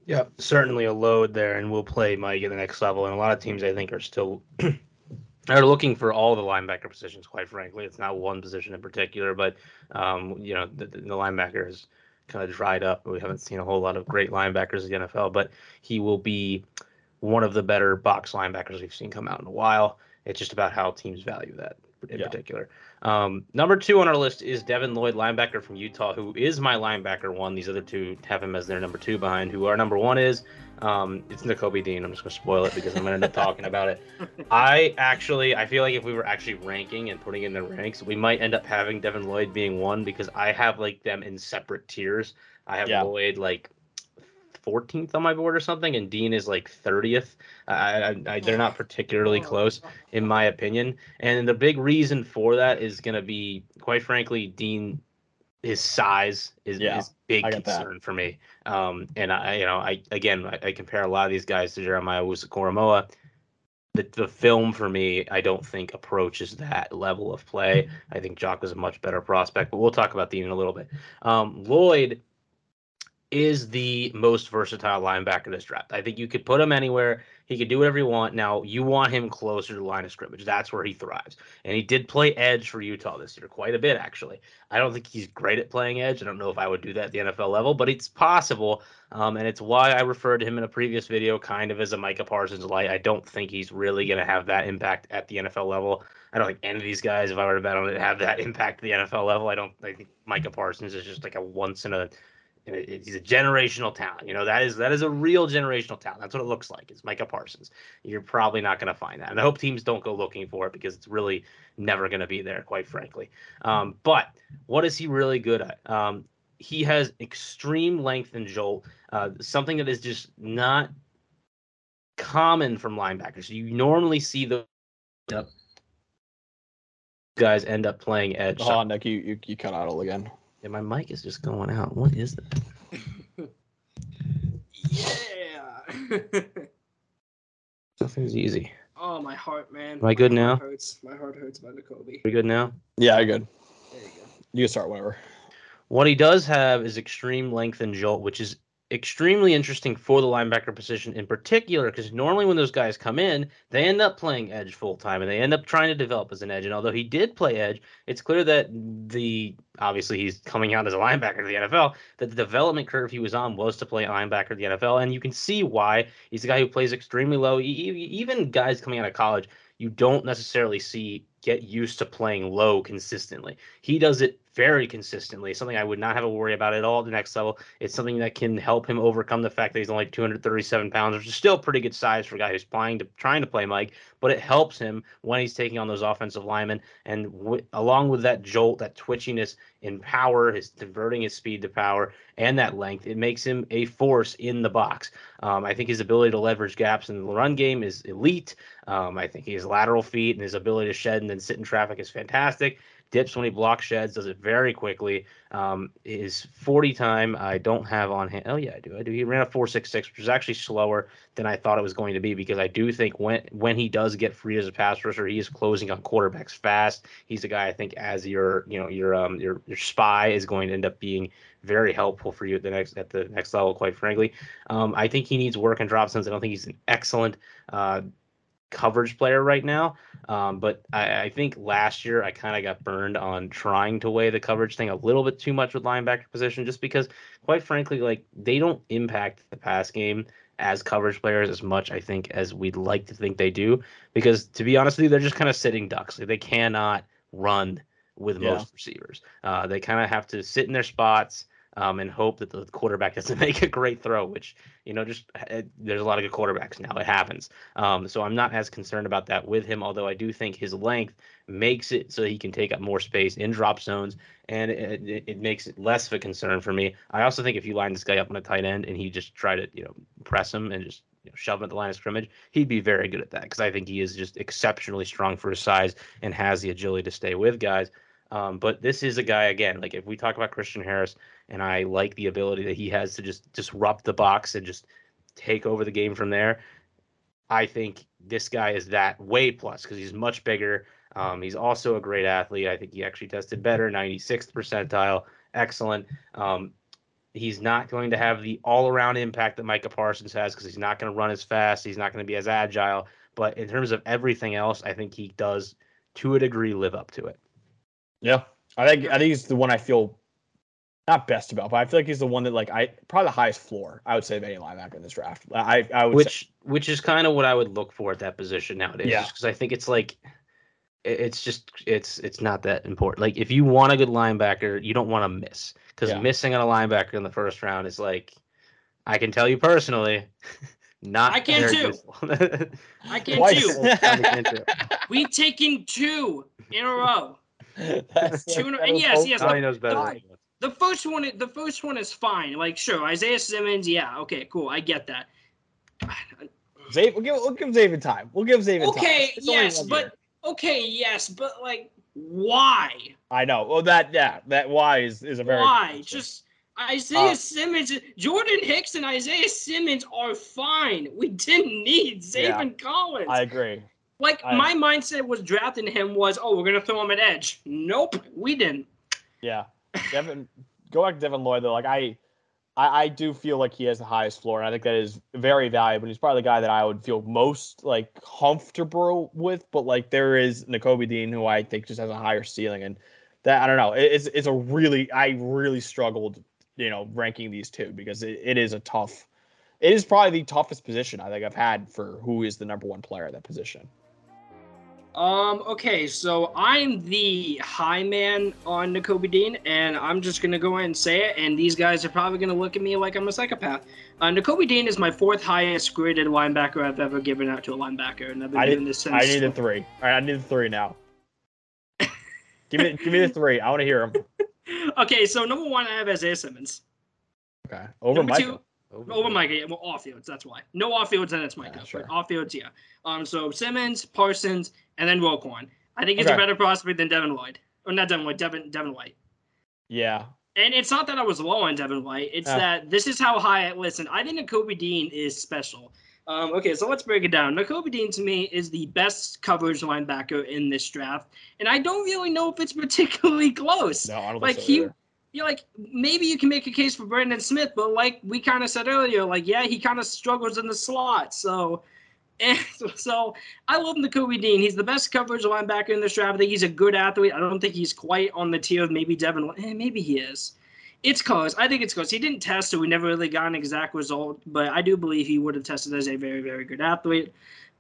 Yeah, certainly a load there, and we'll play Mike at the next level. And a lot of teams, I think, are still (clears throat) are looking for all the linebacker positions. Quite frankly, it's not one position in particular, but um, you know, the, the linebacker is kind of dried up. We haven't seen a whole lot of great linebackers in the NFL, but he will be one of the better box linebackers we've seen come out in a while. It's just about how teams value that in Yeah. particular. Um, number two on our list is Devin Lloyd, linebacker from Utah, who is my linebacker one. These other two have him as their number two behind. Who our number one is? Um, it's Nakobe Dean. I'm just gonna spoil it because I'm gonna end up talking about it. (laughs) I actually, I feel like if we were actually ranking and putting in the ranks, we might end up having Devin Lloyd being one because I have like them in separate tiers. I have Yeah. Lloyd like 14th on my board or something, and Dean is like 30th. I, I, I, they're not particularly close in my opinion. And the big reason for that is going to be, quite frankly, Dean. His size is, Yeah, is big I get that. concern for me. Um, and I, you know, I again, I, I compare a lot of these guys to Jeremiah Owusu The, the film for me, I don't think approaches that level of play. I think Jock is a much better prospect, but we'll talk about Dean in a little bit. Um, Lloyd is the most versatile linebacker this draft. I think you could put him anywhere. He could do whatever you want. Now, you want him closer to the line of scrimmage. That's where he thrives. And he did play edge for Utah this year, quite a bit, actually. I don't think he's great at playing edge. I don't know if I would do that at the NFL level, but it's possible. Um, and it's why I referred to him in a previous video kind of as a Micah Parsons light. I don't think he's really going to have that impact at the NFL level. I don't think any of these guys, if I were to bet on it, have that (laughs) impact at the NFL level. I don't. I think Micah Parsons is just like a once in a he's a generational talent. You know, that is that is a real generational talent. That's what it looks like. It's Micah Parsons. You're probably not going to find that. And I hope teams don't go looking for it because it's really never going to be there, quite frankly. Um, but what is he really good at? Um, he has extreme length and jolt, uh, something that is just not common from linebackers. You normally see the guys end up playing edge. Hold on, Nick, you, you you cut out all again. And my mic is just going out. What is that? (laughs) Yeah. Nothing's easy. oh, my heart, man. Am I good My now? heart Hurts. My heart hurts by the Kobe. We good now? Yeah, you're good. There you go. You can start whenever. What he does have is extreme length and jolt, which is extremely interesting for the linebacker position in particular, because normally when those guys come in, they end up playing edge full time and they end up trying to develop as an edge. And although he did play edge, it's clear that the obviously he's coming out as a linebacker to the NFL, that the development curve he was on was to play linebacker to the NFL. And you can see why he's a guy who plays extremely low. Even guys coming out of college, you don't necessarily see get used to playing low consistently. He does it very consistently. Something I would not have a worry about at all at the next level. It's something that can help him overcome the fact that he's only 237 pounds, which is still pretty good size for a guy who's playing to trying to play Mike. But it helps him when he's taking on those offensive linemen, and w- along with that jolt, that twitchiness in power, his converting his speed to power, and that length, it makes him a force in the box. Um, I think his ability to leverage gaps in the run game is elite. Um, I think his lateral feet and his ability to shed and then sit in traffic is fantastic. Dips when he blocks sheds, does it very quickly. Um, his 40 time, I don't have on hand. Oh, yeah, I do. I do. He ran a 4.66, which is actually slower than I thought it was going to be because I do think when when he does get free as a pass rusher, he is closing on quarterbacks fast. He's a guy I think as your you know your um your your spy is going to end up being very helpful for you at the next at the next level. Quite frankly, um, I think he needs work in drop zones. I don't think he's an excellent uh, coverage player right now. Um, but I, I think last year I kind of got burned on trying to weigh the coverage thing a little bit too much with linebacker position, just because, quite frankly, like they don't impact the pass game as coverage players as much I think as we'd like to think they do. Because to be honest with you, they're just kind of sitting ducks. Like, they cannot run with Yeah. most receivers. Uh, they kind of have to sit in their spots. Um, and hope that the quarterback (laughs) doesn't make a great throw, which you know, just uh, there's a lot of good quarterbacks now. It happens. Um, so I'm not as concerned about that with him, although I do think his length makes it so he can take up more space in drop zones, and it, it, it makes it less of a concern for me. I also think if you line this guy up on a tight end and he just try to you know press him and just you know, shove him at the line of scrimmage, he'd be very good at that because I think he is just exceptionally strong for his size and has the agility to stay with guys. Um, but this is a guy again, like if we talk about Christian Harris, and I like the ability that he has to just disrupt the box and just take over the game from there. I think this guy is that way plus because he's much bigger. Um, he's also a great athlete. I think he actually tested better, 96th percentile, excellent. Um, he's not going to have the all-around impact that Micah Parsons has because he's not going to run as fast. He's not going to be as agile. But in terms of everything else, I think he does, to a degree, live up to it. Yeah, I think I think he's the one I feel not best about, but I feel like he's the one that like I probably the highest floor I would say of any linebacker in this draft. I I would say, which which is kind of what I would look for at that position nowadays. Yeah. because I think it's like it's just it's it's not that important. Like if you want a good linebacker, you don't want to miss because Yeah. missing on a linebacker in the first round is like I can tell you personally, (laughs) not I can too. (laughs) I can Twice. too. Well, I can too. (laughs) We've taken two in a row. That's Two in a- and was yes, hope- yes, Tommy knows better. The- than me. The first one, the first one is fine. Like, sure, Isaiah Simmons, yeah, okay, cool, I get that. Zay, we'll give we'll give Zaven time. We'll give Zaven time. Okay, yes, but year. okay, yes, but like, why? I know. Well, that yeah, that why is is a very Why? Just Isaiah Uh, Simmons, Jordan Hicks, and Isaiah Simmons are fine. We didn't need Yeah, Zaven Collins. I agree. like I- my mindset was drafting him was, oh, we're gonna throw him at edge. Nope, we didn't. Yeah, Devin. go back to Devin Lloyd though. Like I, I, I do feel like he has the highest floor, and I think that is very valuable. He's probably the guy that I would feel most like comfortable with. But like there is Nakobe Dean, who I think just has a higher ceiling, and that I don't know. It- It's it's a really I really struggled, you know, ranking these two because it, it is a tough. It is probably the toughest position I think I've had for who is the number one player at that position. Um, okay, so I'm the high man on Nakobe Dean, and I'm just gonna go ahead and say it, and these guys are probably gonna look at me like I'm a psychopath. Uh, Nakobe Dean is my fourth highest graded linebacker I've ever given out to a linebacker, and I've been I doing need, this since. I need the three. All right, I need the three now. (laughs) give me give me the three. I want to hear them. (laughs) okay, so number one, I have Isaiah Simmons. Okay, over Number Micah. two, Over Micah, yeah, well, off fields, that's why. No off fields, then it's Micah. Yeah, sure. But off fields, yeah. Um, so Simmons, Parsons, and then Roquan. I think he's Okay. a better prospect than Devin Lloyd. Or not Devin Lloyd, Devin Devin White. Yeah, And it's not that I was low on Devin White. It's Yeah. that this is how high I listen. I think Nakobe Dean is special. Um, okay, so let's break it down. Nakobe Dean to me is the best coverage linebacker in this draft, and I don't really know if it's (laughs) particularly close. no, I don't Like think so he, either. You're like maybe you can make a case for Brandon Smith, but like we kind of said earlier, like yeah, he kind of struggles in the slot. So, (laughs) so I love Nakobe Dean. He's the best coverage linebacker in this draft. I think he's a good athlete. I don't think he's quite on the tier of maybe Devin. Eh, maybe he is. It's close. I think it's close. He didn't test, so we never really got an exact result. But I do believe he would have tested as a very, very good athlete.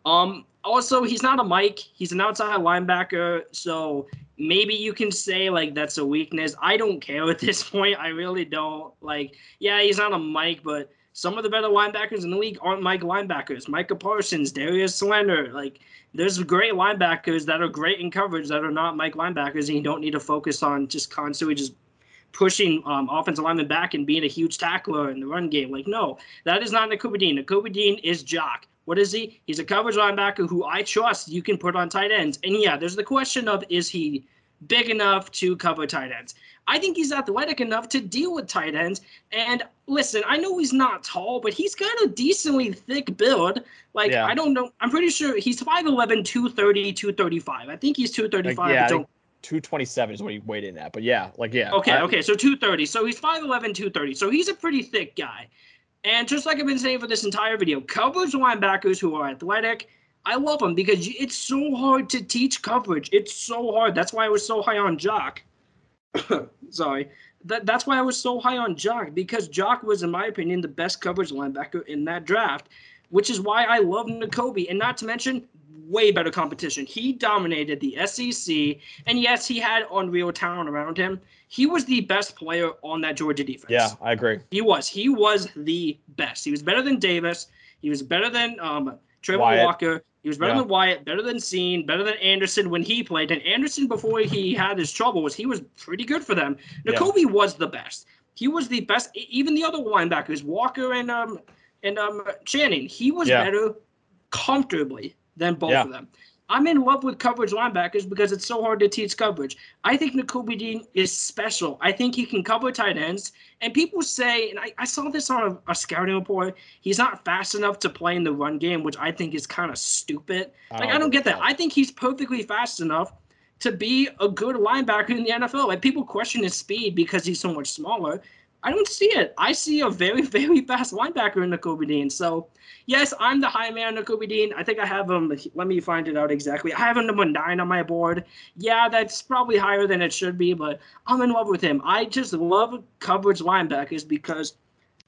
Um, also he's not a Mike. He's an outside linebacker, so maybe you can say like that's a weakness. I don't care at this (laughs) point. I really don't. Like, yeah, he's not a Mike, but some of the better linebackers in the league aren't Mike linebackers. Micah Parsons, Darius Leonard, like there's great linebackers that are great in coverage that are not Mike linebackers, and you don't need to focus on just constantly just pushing um, offensive linemen back and being a huge tackler in the run game. Like, no, that is not Nakobe Dean. Nakobe Dean is Jock. What is he? He's a coverage linebacker who I trust you can put on tight ends. And yeah, there's the question of is he big enough to cover tight ends? I think he's athletic enough to deal with tight ends. And listen, I know he's not tall, but he's got a decently thick build. Like, Yeah. I don't know. I'm pretty sure he's 5'11, 230, 235. I think he's 235. Like, yeah, don't 227 is what he weighed in at. But yeah, like yeah. Okay, I- okay. So 230. So he's 5'11, 230. So he's a pretty thick guy. And just like I've been saying for this entire video, coverage linebackers who are athletic, I love them because it's so hard to teach coverage. It's so hard. That's why I was so high on Jock. (coughs) Sorry. That, that's why I was so high on Jock because Jock was, in my opinion, the best coverage linebacker in that draft, which is why I love Nakobe. And not to mention, way better competition. He dominated the SEC, and yes, he had unreal talent around him. He was the best player on that Georgia defense. yeah, I agree. He was. He was the best. He was better than Davis. He was better than um, Trevor Wyatt. Walker. He was better Yeah. than Wyatt, better than Scene, better than Anderson when he played. And Anderson, before he had his trouble, was he was pretty good for them. Yeah. Was the best. He was the best. Even the other linebackers, Walker and um and um Channing, he was Yeah. better comfortably than both of them. I'm in love with coverage linebackers because it's so hard to teach coverage. I think Nakobe Dean is special. I think he can cover tight ends. And people say, and I, I saw this on a, a scouting report, he's not fast enough to play in the run game, which I think is kind of stupid. Like, I don't agree get that. I think he's perfectly fast enough to be a good linebacker in the NFL. Like, people question his speed because he's so much smaller. I don't see it. I see a very, (laughs) very fast linebacker in Nakobe Dean. So, yes, I'm the high man, Nakobe Dean. I think I have him. Let me find it out exactly. I have him number nine on my board. Yeah, that's probably higher than it should be, but I'm in love with him. I just love coverage linebackers because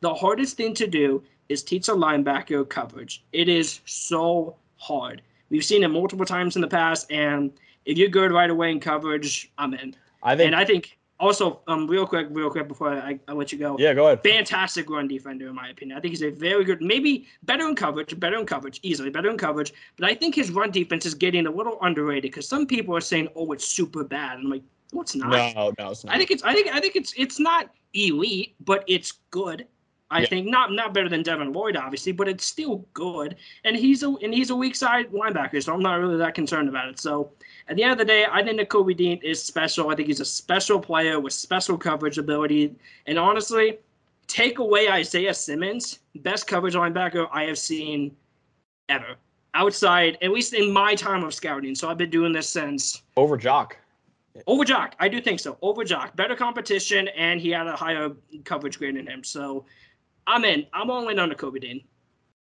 the hardest thing to do is teach a linebacker coverage. It is so hard. We've seen it multiple times in the past, and if you're good right away in coverage, I'm in. I think. And I think also, um, real quick, real quick before I, I let you go, yeah, go ahead. fantastic run defender in my opinion. I think he's a very good, maybe better in coverage, better in coverage, easily better in coverage. But I think his run defense is getting a little underrated because some people are saying, "Oh, it's super bad." And I'm like, "No, it's not." No, no, it's not. I think it's, I think, I think it's, it's not elite, but it's good. I Yeah. think not not better than Devin Lloyd, obviously, but it's still good. And he's a and he's a weak side linebacker, so I'm not really that concerned about it. So at the end of the day, I think Nakobe Dean is special. I think he's a special player with special coverage ability. And honestly, take away Isaiah Simmons, best coverage linebacker I have seen ever. Outside, at least in my time of scouting. So I've been doing this since over Jock. over Jock. I do think so. Over Jock. Better competition, and he had a higher coverage grade than him. So I'm in. I'm all in on Nakobe Dean.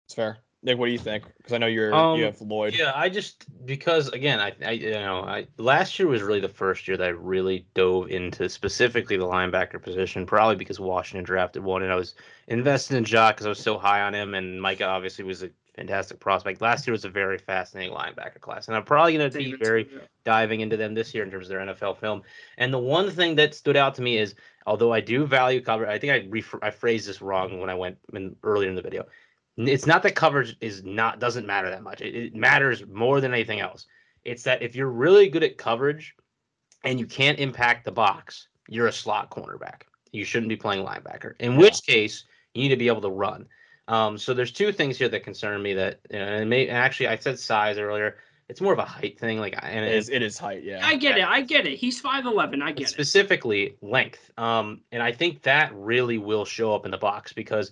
It's fair. Nick, what do you think? Because I know you're Um, you have Lloyd. Yeah, I just because again, I, I you know, I last year was really the first year that I really dove into specifically the linebacker position, probably because Washington drafted one, and I was invested in Jock because I was so high on him, and Micah obviously was a fantastic prospect. Last year was a very fascinating linebacker class, and I'm probably going to be very diving into them this year in terms of their NFL film. And the one thing that stood out to me is, although I do value cover, I think I ref- I phrased this wrong when I went in, earlier in the video. N- It's not that coverage is not doesn't matter that much. It, it matters more than anything else. It's that if you're really good at coverage and you can't impact the box, you're a slot cornerback. You shouldn't be playing linebacker. In which case, you need to be able to run. Um, so there's two things here that concern me. That you know, and, may, and actually, I said size earlier. It's more of a height thing. Like, and It it is it is height, yeah. I get it. I get it. He's 5'11. I get it. specifically length. Um, and I think that really will show up in the box because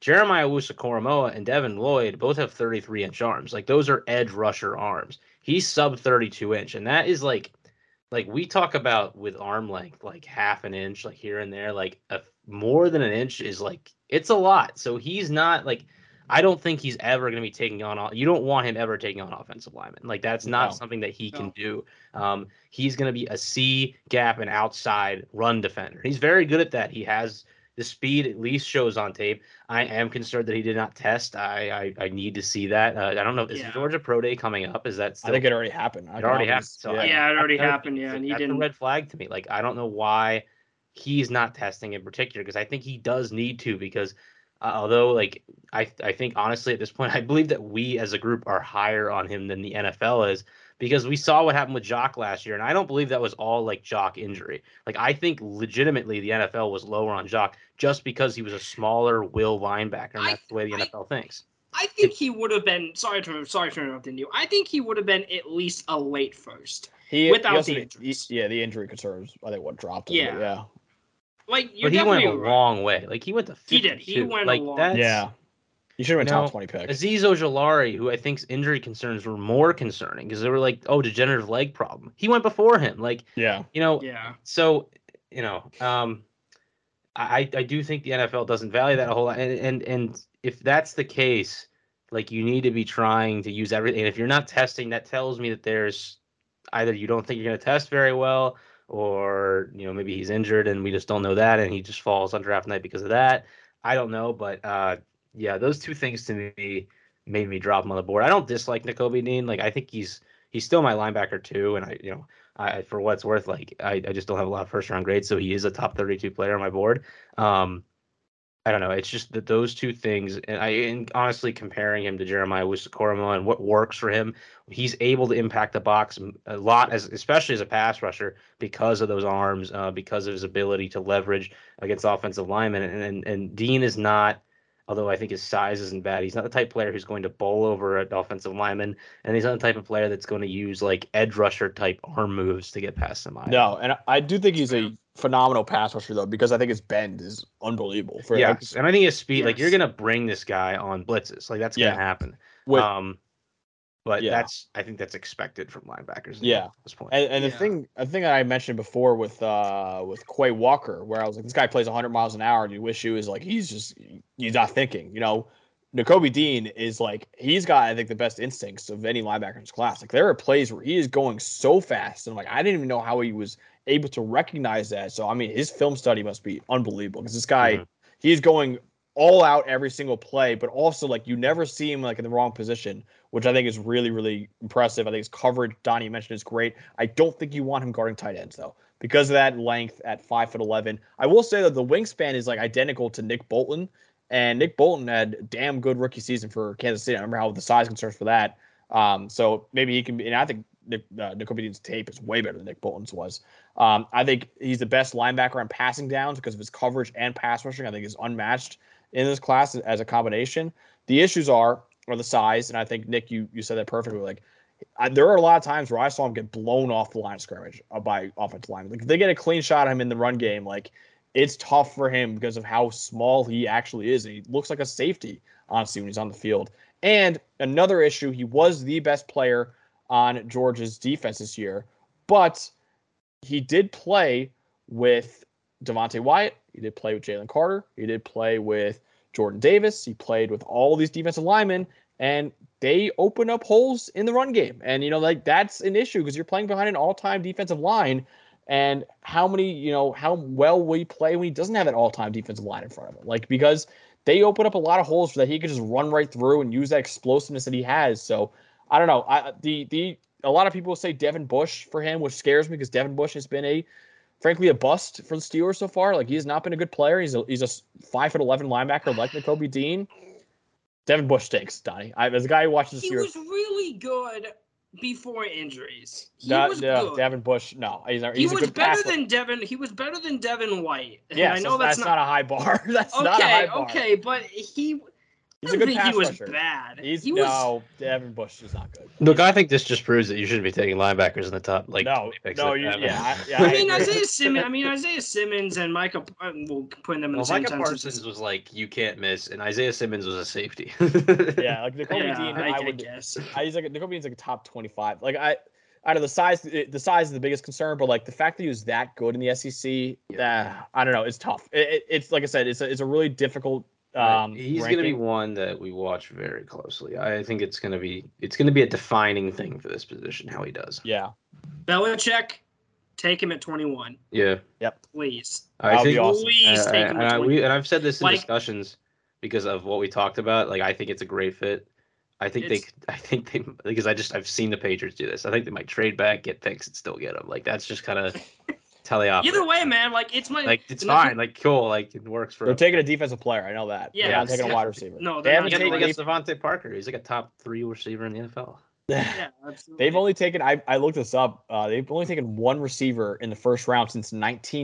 Jeremiah Owusu-Koramoah and Devin Lloyd both have 33 inch arms. Like those are edge rusher arms. He's sub 32 inch, and that is like, like we talk about with arm length, like half an inch, like here and there, like a, more than an inch is like it's a lot. So he's not like. I don't think he's ever going to be taking on. You don't want him ever taking on offensive linemen. Like that's not No. something that he can do. Um, he's going to be a C gap and outside run defender. He's very good at that. He has The speed at least shows on tape. I am concerned that he did not test. I I, I need to see that. Uh, I don't know. Is Yeah. Georgia Pro Day coming up? Is that still? I think it already happened. I It already happened, so always- I- Yeah, it already That's- happened. Yeah, and he that's didn't. a red flag to me. Like I don't know why he's not testing in particular because I think he does need to because uh, although like I I think honestly at this point (laughs) I believe that we as a group are higher on him than the NFL is because we saw what happened with Jock last year and I don't believe that was all like Jock injury. Like I think legitimately the NFL was lower on Jock just because he was a smaller will linebacker and I- that's the way the I- NFL thinks. I think he would have been. Sorry to sorry for interrupting you. I think he would have been at least a late first. He, Without he also the did- he- yeah, the injury concerns. I think what dropped him. Yeah. yeah, Like you're But he went definitely a right. long way. Like he went to 52. He did. He went a long- that's- yeah. You should have been No, top twenty pick. Azeez Ojulari, who I think's injury concerns were more concerning because they were like, oh, degenerative leg problem. He went before him. Like, Yeah, you know, Yeah. so you know, um, I I do think the NFL doesn't value that a whole lot, and and and if that's the case, like you need to be trying to use everything. And if you're not testing, that tells me that there's either you don't think you're going to test very well, or you know maybe he's injured and we just don't know that, and he just falls on draft night because of that. I don't know, but uh, yeah, those two things to me made me drop him on the board. I don't dislike Nakobe Dean. Like I think he's he's still my linebacker too, and I you know I for what's worth, like I, I just don't have a lot of first round grades, so he is a top 32 player on my board. Um, I don't know. It's just that those two things, and I and honestly comparing him to Jeremiah Owusu-Koramoah and what works for him, he's able to impact the box a lot, as especially as a pass rusher because of those arms, uh, because of his ability to leverage against offensive linemen. And, and and Dean is not, although I think his size isn't bad. He's not the type of player who's going to bowl over an offensive lineman, and he's not the type of player that's going to use like edge rusher type arm moves to get past him. either. no, and I- I do think he's a phenomenal pass rusher though because I think his bend is unbelievable. For like, Yes, and I think his speed, like you're gonna bring this guy on blitzes, like that's Yeah. gonna happen. with, um, but Yeah. that's I think that's expected from linebackers. Yeah. At this point. And, and the thing, a thing that I mentioned before with uh with Quay Walker, where I was like, this guy plays 100 miles an hour, and you wish he was like, he's just he's not thinking, you know. Nakobe Dean is like he's got I think the best instincts of any linebacker in his class. Like there are plays where he is going so fast, and like I didn't even know how he was able to recognize that. So I mean, his film study must be unbelievable because this guy Mhm. he's going all out every single play, but also like you never see him like in the wrong position, which I think is really, really impressive. I think his coverage, Donnie mentioned, is great. I don't think you want him guarding tight ends though, because of that length at five foot eleven. I will say that the wingspan is like identical to Nick Bolton, and Nick Bolton had damn good rookie season for Kansas City. I remember how the size concerns for that. Um, so maybe he can be, and I think Nick, uh, Nick Dean's tape is way better than Nick Bolton's was. Um, I think he's the best linebacker on passing downs because of his coverage and pass rushing. I think is unmatched in this class as a combination. The issues are are the size, and I think Nick, you you said that perfectly. Like I, there are a lot of times where I saw him get blown off the line of scrimmage uh, by offensive line. Like if they get a clean shot at him in the run game, like it's tough for him because of how small he actually is, and he looks like a safety honestly when he's on the field. And another issue, he was the best player on Georgia's defense this year, but he did play with Devonte Wyatt. He did play with Jalen Carter. He did play with Jordan Davis. He played with all these defensive linemen, and they open up holes in the run game. And you know, like that's an issue because you're playing behind an all-time defensive line. And how many, you know, how well will he play when he doesn't have an all-time defensive line in front of him? Like because they open up a lot of holes that he could just run right through and use that explosiveness that he has. So I don't know. I the the a lot of people say Devin Bush for him, which scares me because Devin Bush has been a frankly a bust for the Steelers so far. Like he has not been a good player. He's a he's a five foot eleven linebacker like Nakobe Dean. Devin Bush stinks, Donnie. I, as a guy who watches the He Steelers, was really good before injuries. He Da- was da- good. Devin Bush, no, he's, not- he he's a was better passer. than Devin. He was better than Devin White. Yeah, I know that's, that's, not, a high bar. (laughs) that's not a okay. high bar. Okay, but he. He's I a don't good think pass he was rusher. bad. He's he was no Devin Bush is not good. Look, I think this just proves that you shouldn't be taking linebackers in the top. Like no, 20 no, you, that. yeah, I, yeah. I mean. Isaiah Simmons. I mean Isaiah Simmons and Micah. uh, We'll put them in Well, the same Micah sentence. Parsons was like you can't miss, and Isaiah Simmons was a safety. (laughs) yeah, like Nakobe Yeah, Dean, I, I, I would. guess. I, he's like Nakobe Dean's like a top twenty-five. Like I, out of the size, the size is the biggest concern, but like the fact that he was that good in the SEC, yeah, I don't know, it's tough. It, it- it's like I said, it's a, it's a really difficult. Um, He's going to be one that we watch very closely. I think it's going to be it's going to be a defining thing for this position how he does. Yeah, Belichick, take him at 21, Yeah. Yep. Please. I That would be think awesome. Please Uh, take him and, at I, we, and I've said this in Like- discussions because of what we talked about. Like, I think it's a great fit. I think It's- they, I think they, because I just I've seen the Patriots do this. I think they might trade back, get picks, and still get them. Like that's just kind of (laughs) how. Either way, man, like it's my like it's nothing- fine. Like cool. Like it works for. They're taking a defensive player. I know that. Yeah, they're not taking a wide (laughs) receiver. No, they they're haven't not They taking taken. got DeVante Parker. He's like a top three receiver in the NFL. (laughs) Yeah, absolutely. They've only taken. I, I looked this up. Uh, they've only taken one receiver in the first round since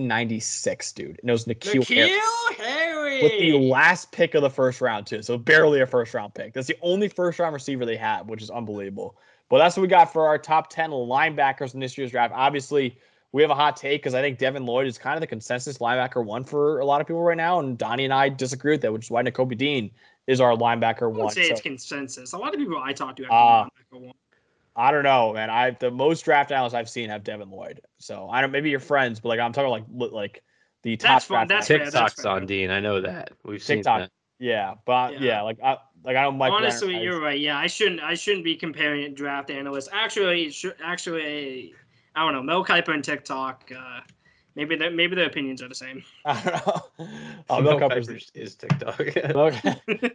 1996, dude. And it was N'Keal, Harry N'Keal Harry. with the last pick of the first round too. So barely a first round pick. That's the only first round receiver they have, which is unbelievable. But that's what we got for our top 10 linebackers in this year's draft. Obviously, we have a hot take because I think Devin Lloyd is kind of the consensus linebacker one for a lot of people right now, and Donnie and I disagree with that, which is why Nakobe Dean is our linebacker I one. would say So- it's consensus. A lot of people I talk to have Uh, one. I don't know, man. I the most draft analysts I've seen have Devin Lloyd. So I don't. Maybe your friends, but like I'm talking like like the top That's fine, draft. that's analysts. fair, that's TikTok's fair. on Dean. I know that. We've seen TikTok. that. Yeah, but yeah. Yeah. like I like I don't Mike. Honestly, Leonard, you're right. Yeah, I shouldn't. I shouldn't be comparing draft analysts. Actually, sh- actually, I don't know. Mel Kiper and TikTok. Uh, maybe their maybe their opinions are the same. (laughs) I don't know. Oh, (laughs) Mel Mel Kiper's Kiper is TikTok. (laughs) Okay.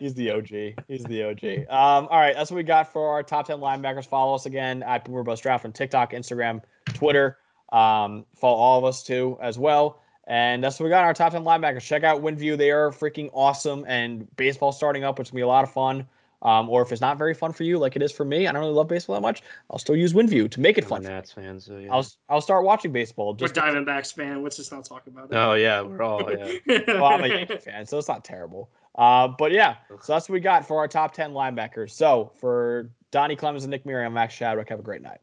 He's the OG. He's the OG. Um, all right, that's what we got for our top 10 linebackers. Follow us again at Boom or Bust Draft on TikTok, Instagram, Twitter. Um, follow all of us too as well. And that's what we got in our top 10 linebackers. Check out WinView. They are freaking awesome. And baseball starting up, which is going to be a lot of fun. Um, or if it's not very fun for you, like it is for me, I don't really love baseball that much. I'll still use WinView to make it I'm fun. Nats fan, so yeah. I'll I'll start watching baseball. We're Just Diamondbacks fan. Let's just not talk about it. Oh yeah, we're all yeah. (laughs) well, I'm a Yankee fan, so it's not terrible. Uh, but yeah, so that's what we got for our top 10 linebackers. So for Donnie Clemens and Nick Murray, I'm Max Shadwick. Have a great night.